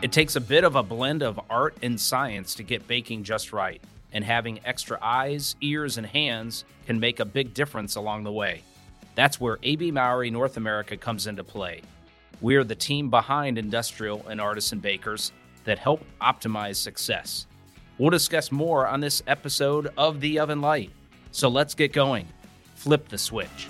It takes a bit of a blend of art and science to get baking just right, and having extra eyes, ears, and hands can make a big difference along the way. That's where AB Mauri North America comes into play. We are the team behind industrial and artisan bakers that help optimize success. We'll discuss more on this episode of The Oven Light. So let's get going. Flip the switch.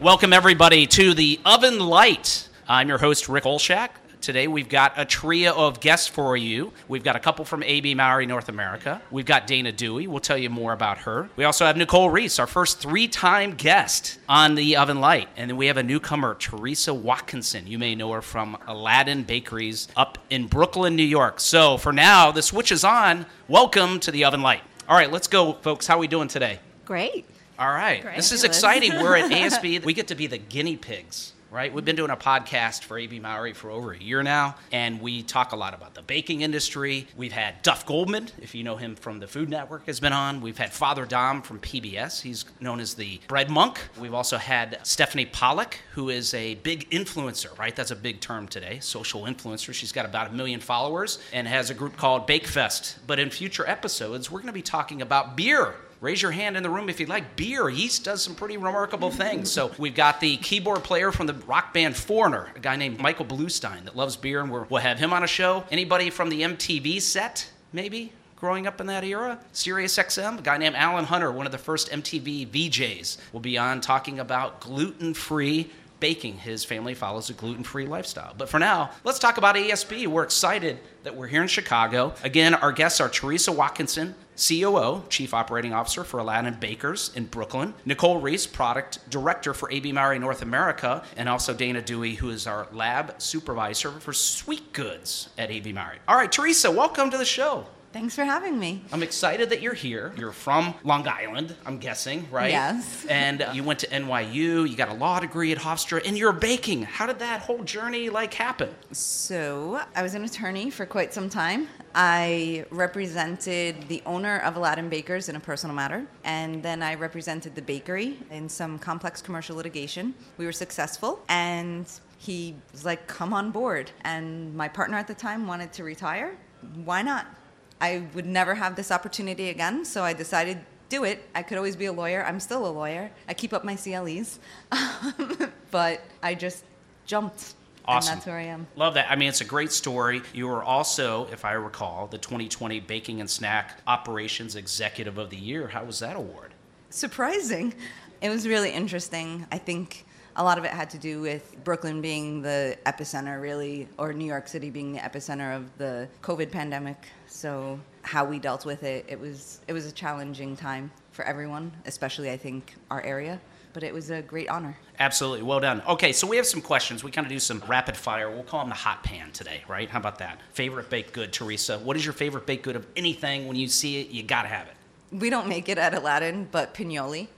Welcome, everybody, to The Oven Light. I'm your host, Rick Oleshak. Today we've got a trio of guests for you. We've got a couple from AB Mauri North America. We've got Dana Duwe. We'll tell you more about her. We also have Nicole Rees, our first three-time guest on the Oven Light. And then we have a newcomer, Theresa Watkinson. You may know her from Aladdin Bakeries up in Brooklyn, New York. So for now, the switch is on. Welcome to the Oven Light. All right, let's go, folks. How are we doing today? Great. All right. Great. This is exciting. We're at ASB. We get to be the guinea pigs, right? We've been doing a podcast for AB Mauri for over a year now, and we talk a lot about the baking industry. We've had Duff Goldman, if you know him from the Food Network, has been on. We've had Father Dom from PBS. He's known as the bread monk. We've also had Stephanie Pollock, who is a big influencer, right? That's a big term today, social influencer. She's got about a million followers and has a group called Bake Fest. But in future episodes, we're going to be talking about beer. Raise your hand in the room if you'd like beer. Yeast does some pretty remarkable things. So we've got the keyboard player from the rock band Foreigner, a guy named Michael Bluestein that loves beer, and we're, we'll have him on a show. Anybody from the MTV set, maybe? Growing up in that era, Sirius XM, a guy named Alan Hunter, one of the first MTV VJs, will be on talking about gluten free baking. His family follows a gluten free lifestyle. But for now, let's talk about ASB. We're excited that we're here in Chicago. Again, our guests are Theresa Watkinson, COO, Chief Operating Officer for Aladdin Bakers in Brooklyn, Nicole Rees, Product Director for AB Mauri North America, and also Dana Duwe, who is our Lab Supervisor for Sweet Goods at AB Mauri. All right, Theresa, welcome to the show. Thanks for having me. I'm excited that you're here. You're from Long Island, I'm guessing, right? Yes. And uh, you went to NYU, you got a law degree at Hofstra, and you're baking. How did that whole journey like happen? So, I was an attorney for quite some time. I represented the owner of Aladdin Bakers in a personal matter, and then I represented the bakery in some complex commercial litigation. We were successful, and he was like, Come on board. And my partner at the time wanted to retire. Why not? I would never have this opportunity again, so I decided do it. I could always be a lawyer. I'm still a lawyer. I keep up my CLEs. but I just jumped. Awesome. And that's where I am. Love that. I mean, it's a great story. You were also, if I recall, the 2020 Baking and Snack Operations Executive of the Year. How was that award? Surprising. It was really interesting. I think a lot of it had to do with Brooklyn being the epicenter, really, or New York City being the epicenter of the COVID pandemic. So how we dealt with it, it was it was a challenging time for everyone, especially I think our area. But it was a great honor. Absolutely. Well done. Okay, so we have some questions. We kind of do some rapid fire. We'll call them the hot pan today, right? How about that? Favorite baked good, Theresa? What is your favorite baked good of anything? When you see it, you got to have it. We don't make it at Aladdin, but Pignoli.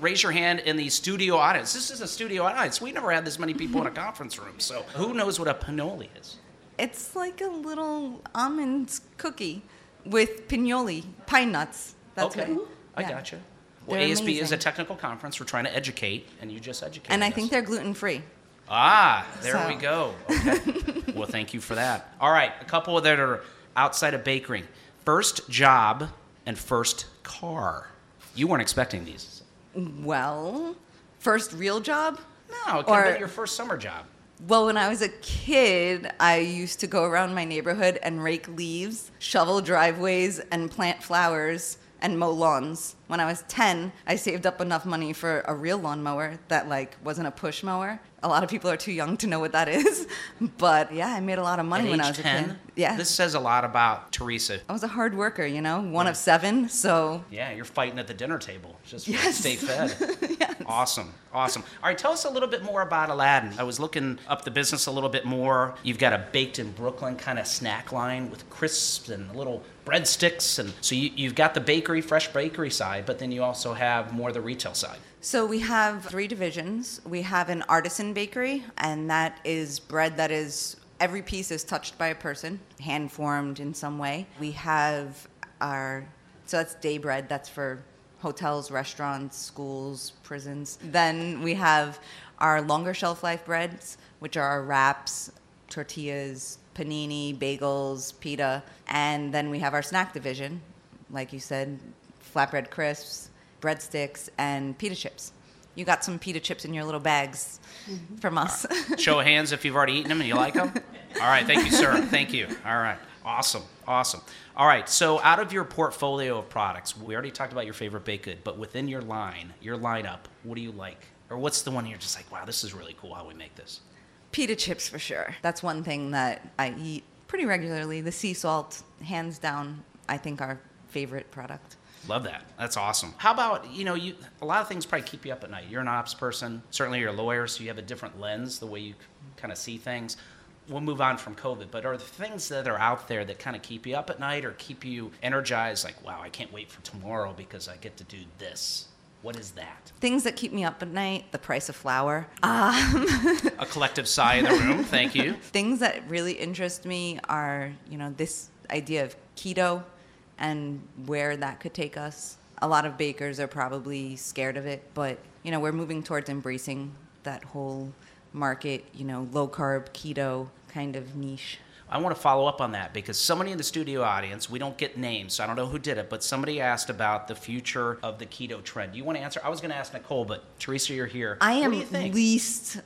Raise your hand in the studio audience. This is a studio audience. We never had this many people in a conference room. So who knows what a panoli is? It's like a little almond cookie with pignoli, pine nuts. That's okay. right. I Yeah. gotcha. Well, They're ASB is a technical conference. We're trying to educate, and you just educated And I us. think they're gluten free. Ah, there So- we go. Okay. well, thank you for that. All right, a couple that are outside of bakery. First job and first car. You weren't expecting these. Well, first real job? No, it could Or- your first summer job. Well, when I was a kid, I used to go around my neighborhood and rake leaves, shovel driveways, and plant flowers and mow lawns. When I was 10, I saved up enough money for a real lawnmower that like wasn't a push mower. A lot of people are too young to know what that is, but yeah, I made a lot of money At when I was 10? a kid. Yeah. This says a lot about Theresa. I was a hard worker, you know, one of seven, so Yeah, you're fighting at the dinner table just to Yes. stay fed. yes. Awesome, awesome. All right, tell us a little bit more about Aladdin. I was looking up the business a little bit more. You've got a baked in Brooklyn kind of snack line with crisps and little breadsticks, and so you, you've got the bakery, fresh bakery side, but then you also have more the retail side. So we have three divisions. We have an artisan bakery, and that is bread that is every piece is touched by a person, hand formed in some way. We have our so that's day bread. That's for hotels, restaurants, schools, prisons. Then we have our longer shelf life breads, which are our wraps, tortillas, panini, bagels, pita. And then we have our snack division, like you said, flatbread crisps, breadsticks, and pita chips. You got some pita chips in your little bags mm-hmm. from us. Show of hands if you've already eaten them and you like them. All right, thank you, sir. Thank you. All right, awesome, awesome. All right, so out of your portfolio of products, we already talked about your favorite baked good, but within your line, your lineup, what do you like? Or what's the one you're just like, wow, this is really cool how we make this? Pita chips for sure. That's one thing that I eat pretty regularly. The sea salt, hands down, I think our favorite product. Love that. That's awesome. How about, you know, you a lot of things probably keep you up at night. You're an ops person. Certainly you're a lawyer, so you have a different lens, the way you kind of see things. We'll move on from COVID, but are there things that are out there that kind of keep you up at night or keep you energized like, wow, I can't wait for tomorrow because I get to do this? What is that? Things that keep me up at night, the price of flour. Um. a collective sigh in the room. Thank you. Things that really interest me are, you know, this idea of keto and where that could take us. A lot of bakers are probably scared of it, but you know, we're moving towards embracing that whole market, you know, low carb, keto kind of niche. I want to follow up on that because somebody in the studio audience, we don't get names, so I don't know who did it, but somebody asked about the future of the keto trend. Do you want to answer? I was going to ask Nicole, but Theresa, you're here. I am least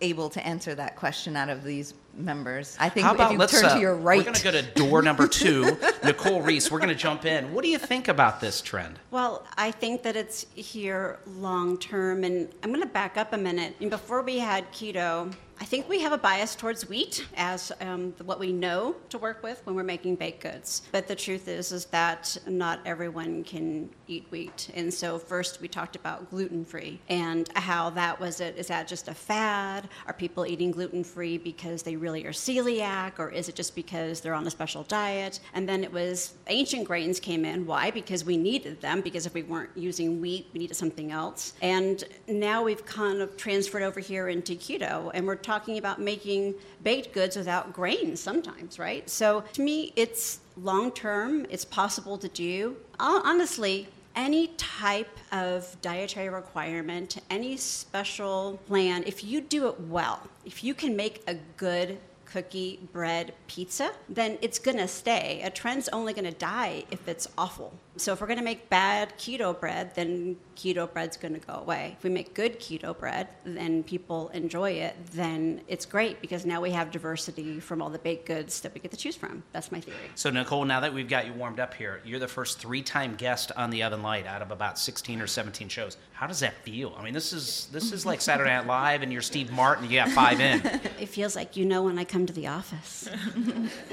able to answer that question out of these members. I think How about, if you let's, turn uh, to your right. We're going to go to door number two. Nicole Rees, we're going to jump in. What do you think about this trend? Well, I think that it's here long term. And I'm going to back up a minute. And before we had keto, I think we have a bias towards wheat as um, what we know to work with when we're making baked goods. But the truth is, is that not everyone can eat wheat. And so first we talked about gluten free and how that was it. Is that just a fad? Are people eating gluten free because they really are celiac, or is it just because they're on a special diet? And then it was ancient grains came in. Why? Because we needed them. Because if we weren't using wheat, we needed something else. And now we've kind of transferred over here into keto, and we're talking about making baked goods without grains sometimes, right? So to me, it's long term, it's possible to do. Honestly, any type of dietary requirement, any special plan, if you do it well, if you can make a good cookie, bread, pizza, then it's to stay. A trend's only to die if it's awful. So if we're going to make bad keto bread, then keto bread's going to go away. If we make good keto bread and people enjoy it, then it's great because now we have diversity from all the baked goods that we get to choose from. That's my theory. So Nicole, now that we've got you warmed up here, you're the first three-time guest on the Oven Light out of about 16 or 17 shows. How does that feel? I mean, this is this is like Saturday Night Live, and you're Steve Martin. You got five in. It feels like you know when I come to the office.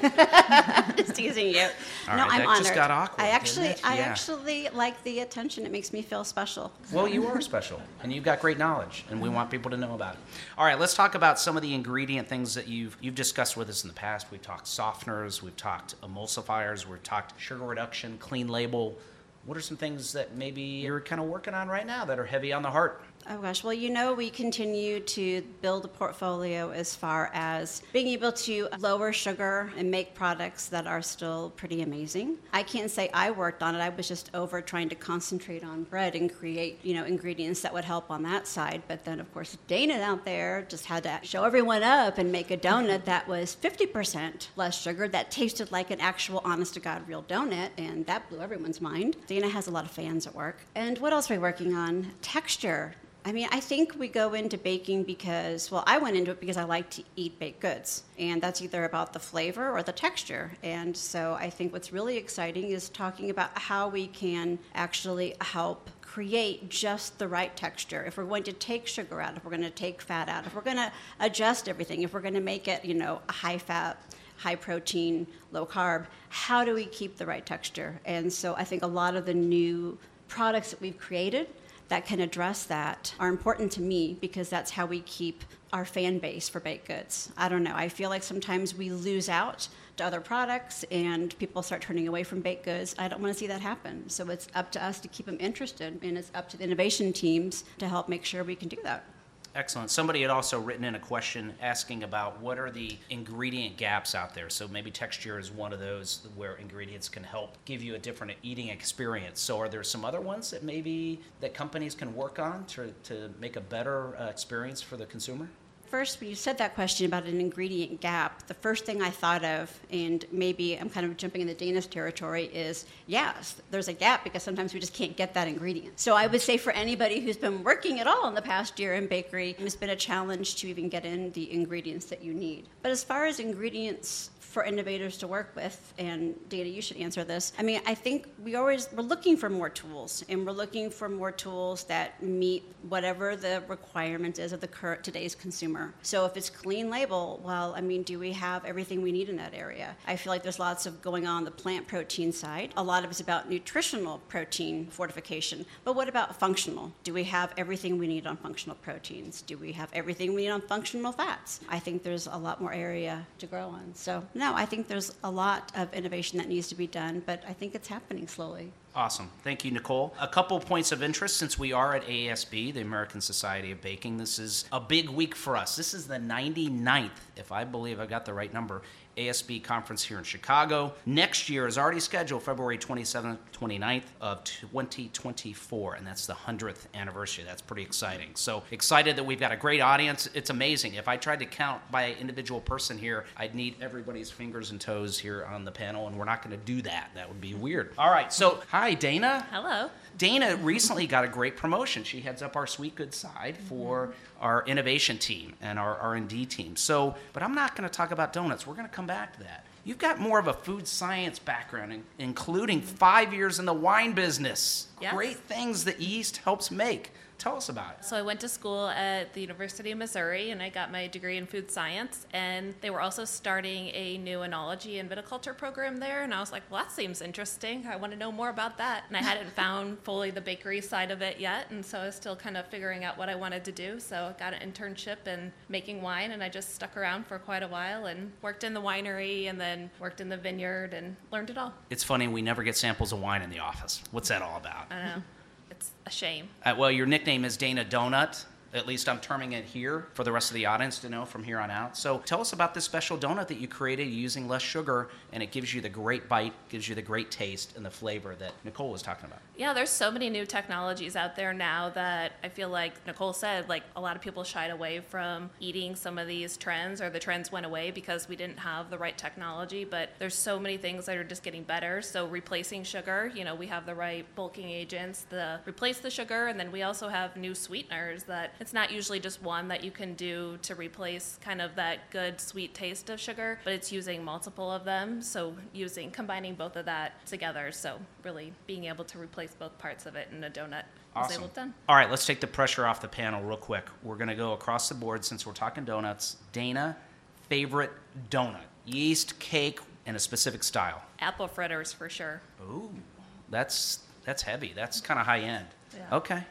Just teasing you. All no, right, I'm that honored. just got awkward, I didn't actually, it? I Yeah. actually like the attention. It makes me feel special. Well, you are special, and you've got great knowledge, and we want people to know about it. All right, let's talk about some of the ingredient things that you've you've discussed with us in the past. We've talked softeners, we've talked emulsifiers, we've talked sugar reduction, clean label. What are some things that maybe you're kind of working on right now that are heavy on the heart? Oh gosh, well, you know, we continue to build a portfolio as far as being able to lower sugar and make products that are still pretty amazing. I can't say I worked on it. I was just over trying to concentrate on bread and create, you know, ingredients that would help on that side. But then, of course, Dana out there just had to show everyone up and make a donut that was 50% less sugar that tasted like an actual, honest to God, real donut, and that blew everyone's mind. Dana has a lot of fans at work. And what else are we working on? Texture. I mean, I think we go into baking because, well, I went into it because I like to eat baked goods. And that's either about the flavor or the texture. And so I think what's really exciting is talking about how we can actually help create just the right texture. If we're going to take sugar out, if we're going to take fat out, if we're going to adjust everything, if we're going to make it, you know, a high fat, high protein, low carb, how do we keep the right texture? And so I think a lot of the new products that we've created that can address that are important to me because that's how we keep our fan base for baked goods. I don't know. I feel like sometimes we lose out to other products and people start turning away from baked goods. I don't want to see that happen. So it's up to us to keep them interested and it's up to the innovation teams to help make sure we can do that. Excellent. Somebody had also written in a question asking about what are the ingredient gaps out there. So maybe texture is one of those where ingredients can help give you a different eating experience. So are there some other ones that maybe that companies can work on to, to make a better uh, experience for the consumer? First, when you said that question about an ingredient gap, the first thing I thought of, and maybe I'm kind of jumping in the Danish territory, is yes, there's a gap because sometimes we just can't get that ingredient. So I would say for anybody who's been working at all in the past year in bakery, it's been a challenge to even get in the ingredients that you need. But as far as ingredients for innovators to work with and dana you should answer this. I mean i think we always we're looking for more tools and we're looking for more tools that meet whatever the requirement is of the current today's consumer. So if it's clean label well i mean do we have everything we need in that area? I feel like there's lots of going on the plant protein side. A lot of it's about nutritional protein fortification but what about functional? Do we have everything we need on functional proteins? Do we have everything we need on functional fats? I think there's a lot more area to grow on. So no no, I think there's a lot of innovation that needs to be done, but I think it's happening slowly. Awesome. Thank you, Nicole. A couple points of interest since we are at ASB, the American Society of Baking. This is a big week for us. This is the 99th, if I believe I got the right number, ASB conference here in Chicago. Next year is already scheduled February 27th, 29th of 2024, and that's the 100th anniversary. That's pretty exciting. So excited that we've got a great audience. It's amazing. If I tried to count by individual person here, I'd need everybody's fingers and toes here on the panel, and we're not going to do that. That would be weird. All right. So, hi, Dana. Hello. Dana recently got a great promotion. She heads up our sweet goods side for our innovation team and our R&D team. So, but I'm not going to talk about donuts. We're going to come back to that. You've got more of a food science background, including five years in the wine business. Yes. Great things that yeast helps make. Tell us about it. So I went to school at the University of Missouri and I got my degree in food science. And they were also starting a new enology and viticulture program there. And I was like, well, that seems interesting. I want to know more about that. And I hadn't found fully the bakery side of it yet. And so I was still kind of figuring out what I wanted to do. So I got an internship in making wine and I just stuck around for quite a while and worked in the winery and then worked in the vineyard and learned it all. It's funny, we never get samples of wine in the office. What's that all about? I know. A shame. Uh, well, your nickname is Dana Donut. At least I'm terming it here for the rest of the audience to know from here on out. So tell us about this special donut that you created using less sugar, and it gives you the great bite, gives you the great taste and the flavor that Nicole was talking about. Yeah, there's so many new technologies out there now that I feel like Nicole said, like a lot of people shied away from eating some of these trends, or the trends went away because we didn't have the right technology. But there's so many things that are just getting better. So replacing sugar, you know, we have the right bulking agents to replace the sugar, and then we also have new sweeteners that it's not usually just one that you can do to replace kind of that good sweet taste of sugar, but it's using multiple of them. So using combining both of that together. So really being able to replace both parts of it in a donut is Awesome. All right, let's take the pressure off the panel real quick. We're going to go across the board since we're talking donuts. Dana, favorite donut? Yeast, cake, and a specific style. Apple fritters for sure. Ooh, that's that's heavy. That's kind of high end. Yeah. Okay,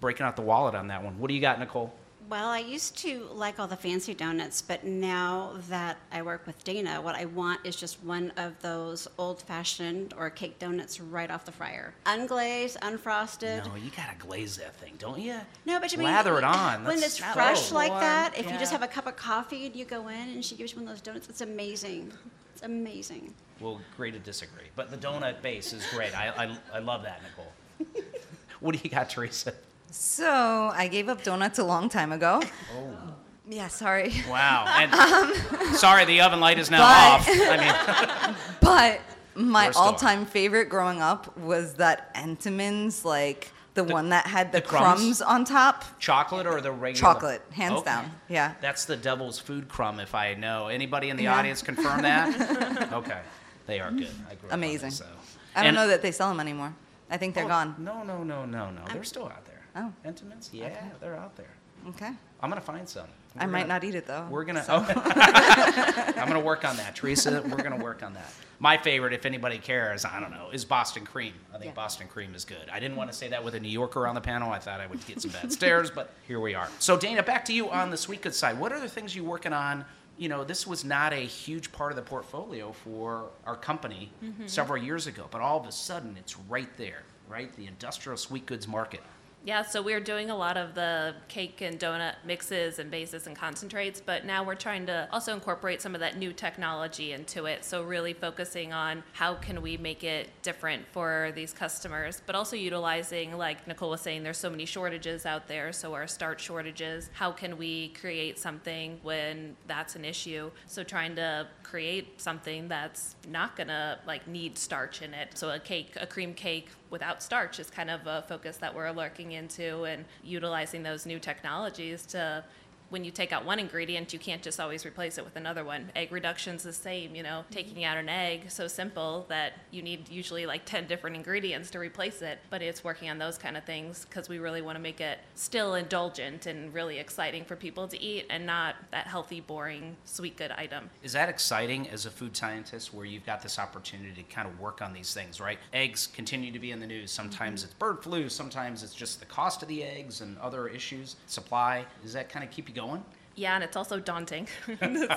breaking out the wallet on that one. What do you got, Nicole? Well, I used to like all the fancy donuts, but now that I work with Dana, what I want is just one of those old fashioned or cake donuts right off the fryer. Unglazed, unfrosted. No, you gotta glaze that thing, don't you? No, but you mean it on. when That's it's fresh so- like warm, that. If you just have a cup of coffee and you go in and she gives you one of those donuts, it's amazing. It's amazing. We'll agree to disagree, but the donut base is great. I I, I love that, Nicole. what do you got, Theresa? So I gave up donuts a long time ago. Oh. Yeah, sorry. Wow. And um, sorry, the oven light is now But- off. I mean, But my We're still on. all-time favorite growing up was that Entenmann's, like the, one that had the, the crumbs? crumbs? on top. chocolate or the regular? Chocolate, hands Okay. down. Yeah. That's the devil's food crumb, if I know. Anybody in the Yeah. audience confirm that? okay, they are good. I grew up on Amazing. it, so. I don't And- know that they sell them anymore. I think they're Oh, gone. No, no, no, no, no. They're still out there. Oh. Entenmann's? Yeah, they're out there. Okay. I'm gonna find some. I We're might gonna- not eat it though. We're gonna. so- I'm gonna work on that, Theresa. We're gonna work on that. My favorite, if anybody cares, I don't know, is Boston Cream. I think Yeah. Boston Cream is good. I didn't want to say that with a New Yorker on the panel. I thought I would get some bad stares, but here we are. So Dana, back to you on the sweet goods side. What are the things you're working on? You know, this was not a huge part of the portfolio for our company mm-hmm. several years ago, but all of a sudden it's right there, right? The industrial sweet goods market. Yeah, so we're doing a lot of the cake and donut mixes and bases and concentrates, but now we're trying to also incorporate some of that new technology into it. So really focusing on how can we make it different for these customers, but also utilizing, like Nicole was saying, there's so many shortages out there. So our starch shortages, how can we create something when that's an issue? So trying to create something that's not gonna like need starch in it. So a cake, a cream cake without starch is kind of a focus that we're looking into and utilizing those new technologies to when you take out one ingredient, you can't just always replace it with another one. Egg reduction's the same, you know, taking out an egg, so simple that you need usually like 10 different ingredients to replace it, but it's working on those kind of things because we really want to make it still indulgent and really exciting for people to eat and not that healthy, boring, sweet good item. Is that exciting as a food scientist where you've got this opportunity to kind of work on these things, right? Eggs continue to be in the news. Sometimes mm-hmm. it's bird flu, sometimes it's just the cost of the eggs and other issues, supply. Does that kind of keep you going? Yeah, and it's also daunting.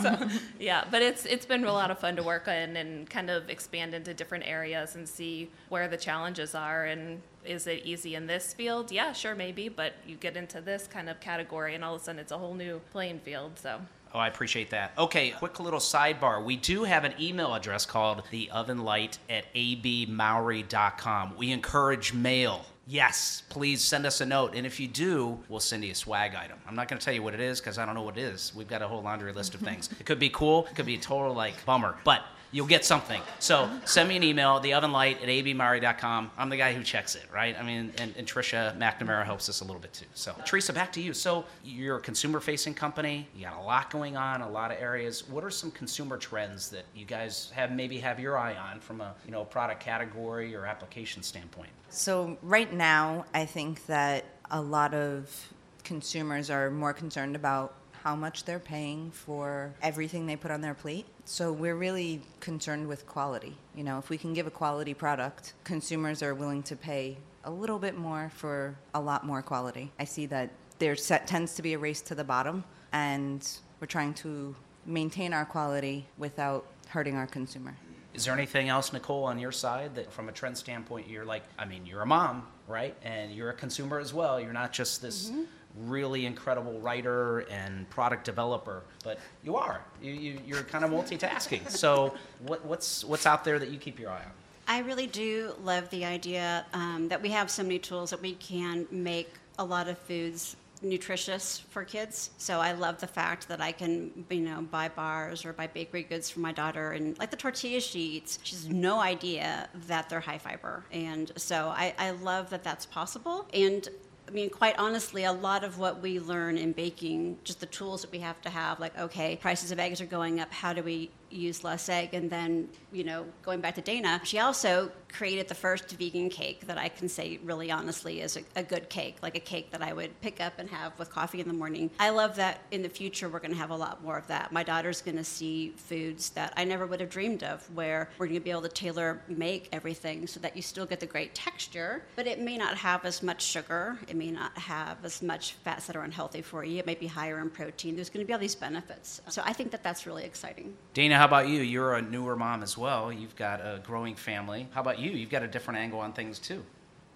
so, yeah, but it's it's been a lot of fun to work on and kind of expand into different areas and see where the challenges are and is it easy in this field? Yeah, sure, maybe, but you get into this kind of category and all of a sudden it's a whole new playing field. So. Oh, I appreciate that. Okay, quick little sidebar. We do have an email address called theovenlight at abmauri.com. We encourage mail. Yes, please send us a note. And if you do, we'll send you a swag item. I'm not going to tell you what it is because I don't know what it is. We've got a whole laundry list of things. It could be cool, it could be a total like bummer. But you'll get something. So send me an email, theovenlight at abmauri.com. I'm the guy who checks it, right? I mean, and, and Trisha McNamara helps us a little bit too. So, Theresa, back to you. So, you're a consumer facing company, you got a lot going on, a lot of areas. What are some consumer trends that you guys have maybe have your eye on from a you know product category or application standpoint? So, right now, I think that a lot of consumers are more concerned about how much they're paying for everything they put on their plate. So we're really concerned with quality. You know, if we can give a quality product, consumers are willing to pay a little bit more for a lot more quality. I see that there set, tends to be a race to the bottom, and we're trying to maintain our quality without hurting our consumer. Is there anything else, Nicole, on your side that from a trend standpoint, you're like, I mean, you're a mom, right? And you're a consumer as well. You're not just this mm-hmm really incredible writer and product developer, but you are. You, you, are kind of multitasking. So, what, what's, what's out there that you keep your eye on? I really do love the idea um, that we have so many tools that we can make a lot of foods nutritious for kids. So I love the fact that I can, you know, buy bars or buy bakery goods for my daughter and like the tortilla sheets. She has no idea that they're high fiber. And so I, I love that that's possible. And I mean, quite honestly, a lot of what we learn in baking, just the tools that we have to have, like, okay, prices of eggs are going up. How do we use less egg. And then, you know, going back to Dana, she also created the first vegan cake that I can say really honestly is a, a, good cake, like a cake that I would pick up and have with coffee in the morning. I love that in the future we're going to have a lot more of that. My daughter's going to see foods that I never would have dreamed of, where we're going to be able to tailor make everything so that you still get the great texture, but it may not have as much sugar. It may not have as much fats that are unhealthy for you. It may be higher in protein. There's going to be all these benefits. So I think that that's really exciting. Dana, how about you? You're a newer mom as well. You've got a growing family. How about you? You've got a different angle on things too.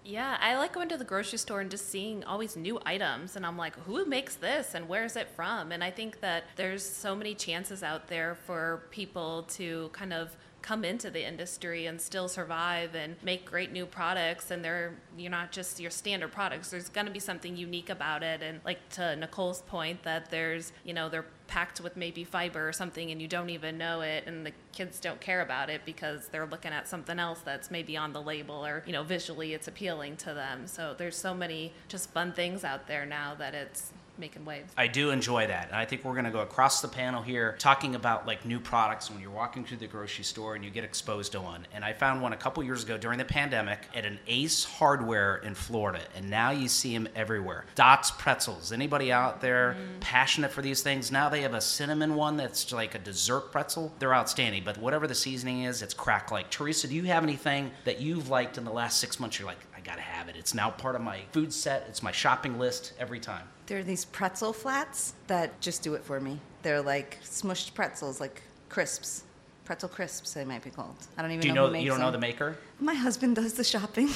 Yeah, I like going to the grocery store and just seeing always new items. And I'm like, who makes this and where's it from? And I think that there's so many chances out there for people to kind of come into the industry and still survive and make great new products and they're you're not just your standard products. There's going to be something unique about it and like to Nicole's point that there's you know they're packed with maybe fiber or something and you don't even know it and the kids don't care about it because they're looking at something else that's maybe on the label or you know visually it's appealing to them. So there's so many just fun things out there now that it's making waves. I do enjoy that. And I think we're going to go across the panel here talking about like new products when you're walking through the grocery store and you get exposed to one. And I found one a couple years ago during the pandemic at an Ace Hardware in Florida. And now you see them everywhere. Dots pretzels. Anybody out there mm. passionate for these things? Now they have a cinnamon one that's like a dessert pretzel. They're outstanding. But whatever the seasoning is, it's crack like. Theresa, do you have anything that you've liked in the last six months? You're like, I got to have it. It's now part of my food set. It's my shopping list every time. There are these pretzel flats that just do it for me. They're like smushed pretzels, like crisps. Pretzel crisps, they might be called. I don't even do you know. know you don't know the maker? My husband does the shopping.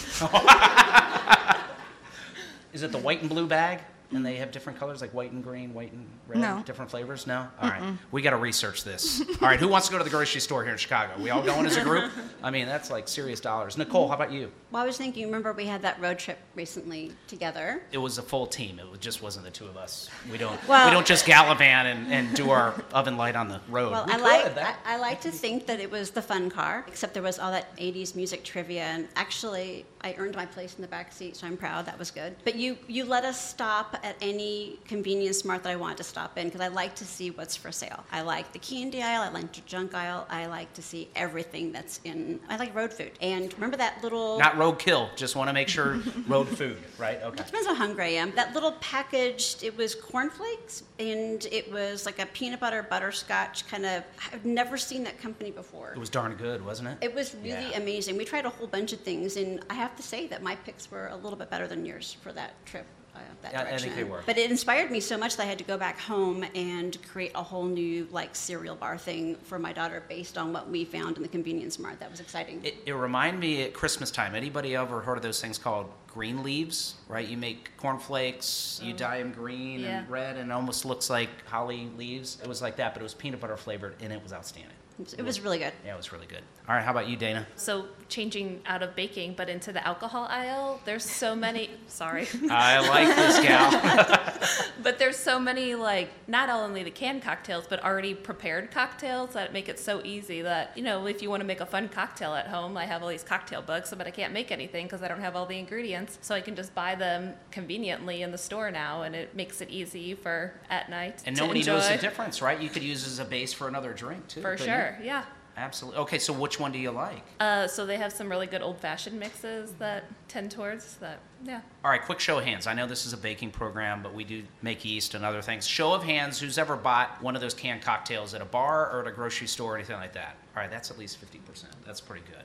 Is it the white and blue bag? And mm. they have different colors, like white and green, white and red, No. different flavors. No, all right. We got to research this. All right, who wants to go to the grocery store here in Chicago? We all going as a group? I mean, that's like serious dollars. Nicole, how about you? Well, I was thinking, remember we had that road trip recently together? It was a full team. It just wasn't the two of us. We don't. Well- we don't just gallivant and, and do our oven light on the road. Well, We I like I, I like to think that it was the fun car, except there was all that 80s music trivia, and actually I earned my place in the back seat, so I'm proud. That was good. But you you let us stop at any convenience mart that I want to stop in because I like to see what's for sale. I like the candy aisle. I like the junk aisle. I like to see everything that's in. I like road food. And remember that little. Not road kill. Just want to make sure road food, right? Okay. Depends how hungry I am. That little packaged, it was cornflakes and it was like a peanut butter butterscotch kind of. I've never seen that company before. It was darn good, wasn't it? It was really Yeah. amazing. We tried a whole bunch of things, and I have to say that my picks were a little bit better than yours for that trip. Uh, that Yeah, I think they were. But it inspired me so much that I had to go back home and create a whole new like cereal bar thing for my daughter based on what we found in the convenience mart. That was exciting. It, it reminded me at Christmas time. Anybody ever heard of those things called green leaves? Right? You make cornflakes, you dye them green Yeah. and red, and it almost looks like holly leaves. It was like that, but it was peanut butter flavored, and it was outstanding. it was really good. Yeah, it was really good. All right, how about you, Dana? So changing out of baking, but into the alcohol aisle, there's so many. Sorry. I like this gal. But there's so many like not only the canned cocktails, but already prepared cocktails that make it so easy that you know if you want to make a fun cocktail at home, I have all these cocktail books, but I can't make anything because I don't have all the ingredients. So I can just buy them conveniently in the store now, and it makes it easy for at night And nobody enjoy. knows the difference, right? You could use as a base for another drink too. For couldn't you? sure, yeah. Absolutely. Okay, so which one do you like? Uh, so they have some really good old-fashioned mixes that tend towards that. Yeah. All right, quick show of hands. I know this is a baking program, but we do make yeast and other things. Show of hands, who's ever bought one of those canned cocktails at a bar or at a grocery store or anything like that? All right, that's at least 50%. That's pretty good.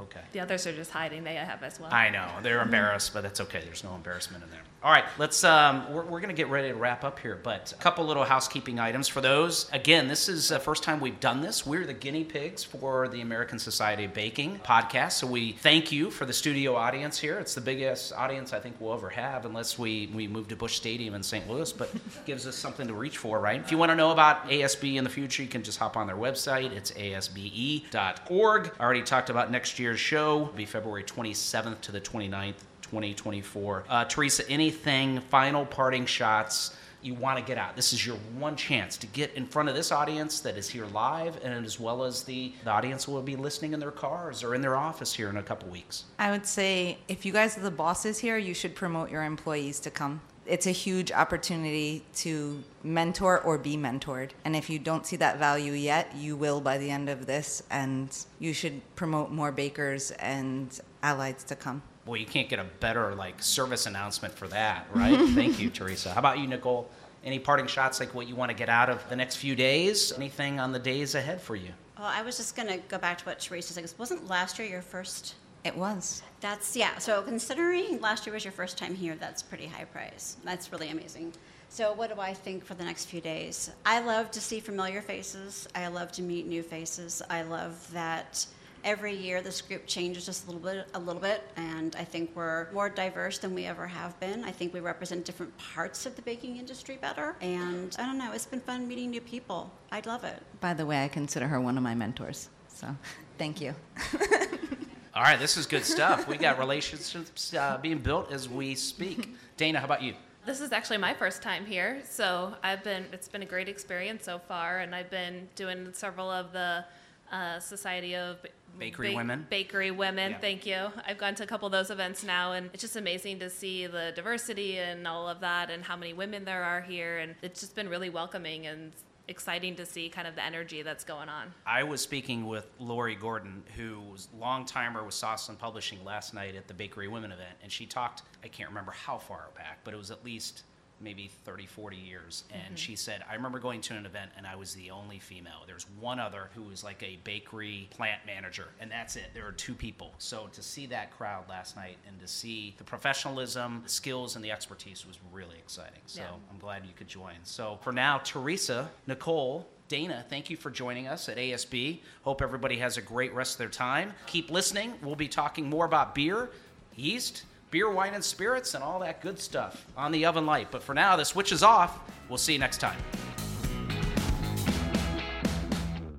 Okay. The others are just hiding. They have as well. I know they're embarrassed, but that's okay. There's no embarrassment in there. All right, let's. Um, we're we're going to get ready to wrap up here, but a couple little housekeeping items for those. Again, this is the first time we've done this. We're the guinea pigs for the American Society of Baking podcast, so we thank you for the studio audience here. It's the biggest audience I think we'll ever have, unless we we move to Busch Stadium in St. Louis, but gives us something to reach for, right? If you want to know about ASB in the future, you can just hop on their website. It's asbe.org. I already talked about next year's show. It'll be February 27th to the 29th. 2024. Uh, Theresa, anything, final parting shots you want to get out? This is your one chance to get in front of this audience that is here live, and as well as the, the audience will be listening in their cars or in their office here in a couple weeks. I would say if you guys are the bosses here, you should promote your employees to come. It's a huge opportunity to mentor or be mentored. And if you don't see that value yet, you will by the end of this. And you should promote more bakers and allies to come. Boy, you can't get a better like service announcement for that, right? Thank you, Theresa. How about you, Nicole? Any parting shots like what you want to get out of the next few days? Anything on the days ahead for you? Well, I was just going to go back to what Theresa said. Wasn't last year your first? It was. That's, yeah. So considering last year was your first time here, that's pretty high price. That's really amazing. So what do I think for the next few days? I love to see familiar faces. I love to meet new faces. I love that every year this group changes just a little bit a little bit and i think we're more diverse than we ever have been i think we represent different parts of the baking industry better and i don't know it's been fun meeting new people i'd love it By the way, I consider her one of my mentors. So thank you. All right, this is good stuff. We got relationships uh, being built as we speak. Dana, how about you? This is actually my first time here, so I've been. It's been a great experience so far, and I've been doing several of the uh, Society of Ba- Bakery Women? Bakery Women. Yeah. Thank you. I've gone to a couple of those events now, and it's just amazing to see the diversity and all of that, and how many women there are here, and it's just been really welcoming and exciting to see kind of the energy that's going on. I was speaking with Laurie Gorton, who was a long timer with Sosland Publishing last night at the Bakery Women event, and she talked, I can't remember how far back, but it was at least maybe 30, 40 years. And mm-hmm. she said, I remember going to an event and I was the only female. There's one other who was like a bakery plant manager, and that's it. There were two people. So to see that crowd last night and to see the professionalism, the skills, and the expertise was really exciting. So Yeah. I'm glad you could join. So for now, Theresa, Nicole, Dana, thank you for joining us at ASB. Hope everybody has a great rest of their time. Keep listening. We'll be talking more about beer, yeast, beer, wine, and spirits, and all that good stuff on the oven light. But for now, the switch is off. We'll see you next time.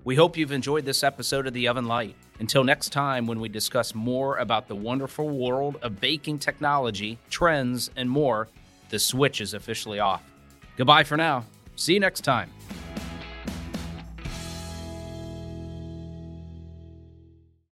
We hope you've enjoyed this episode of The Oven Light. Until next time, when we discuss more about the wonderful world of baking technology, trends, and more, the switch is officially off. Goodbye for now. See you next time.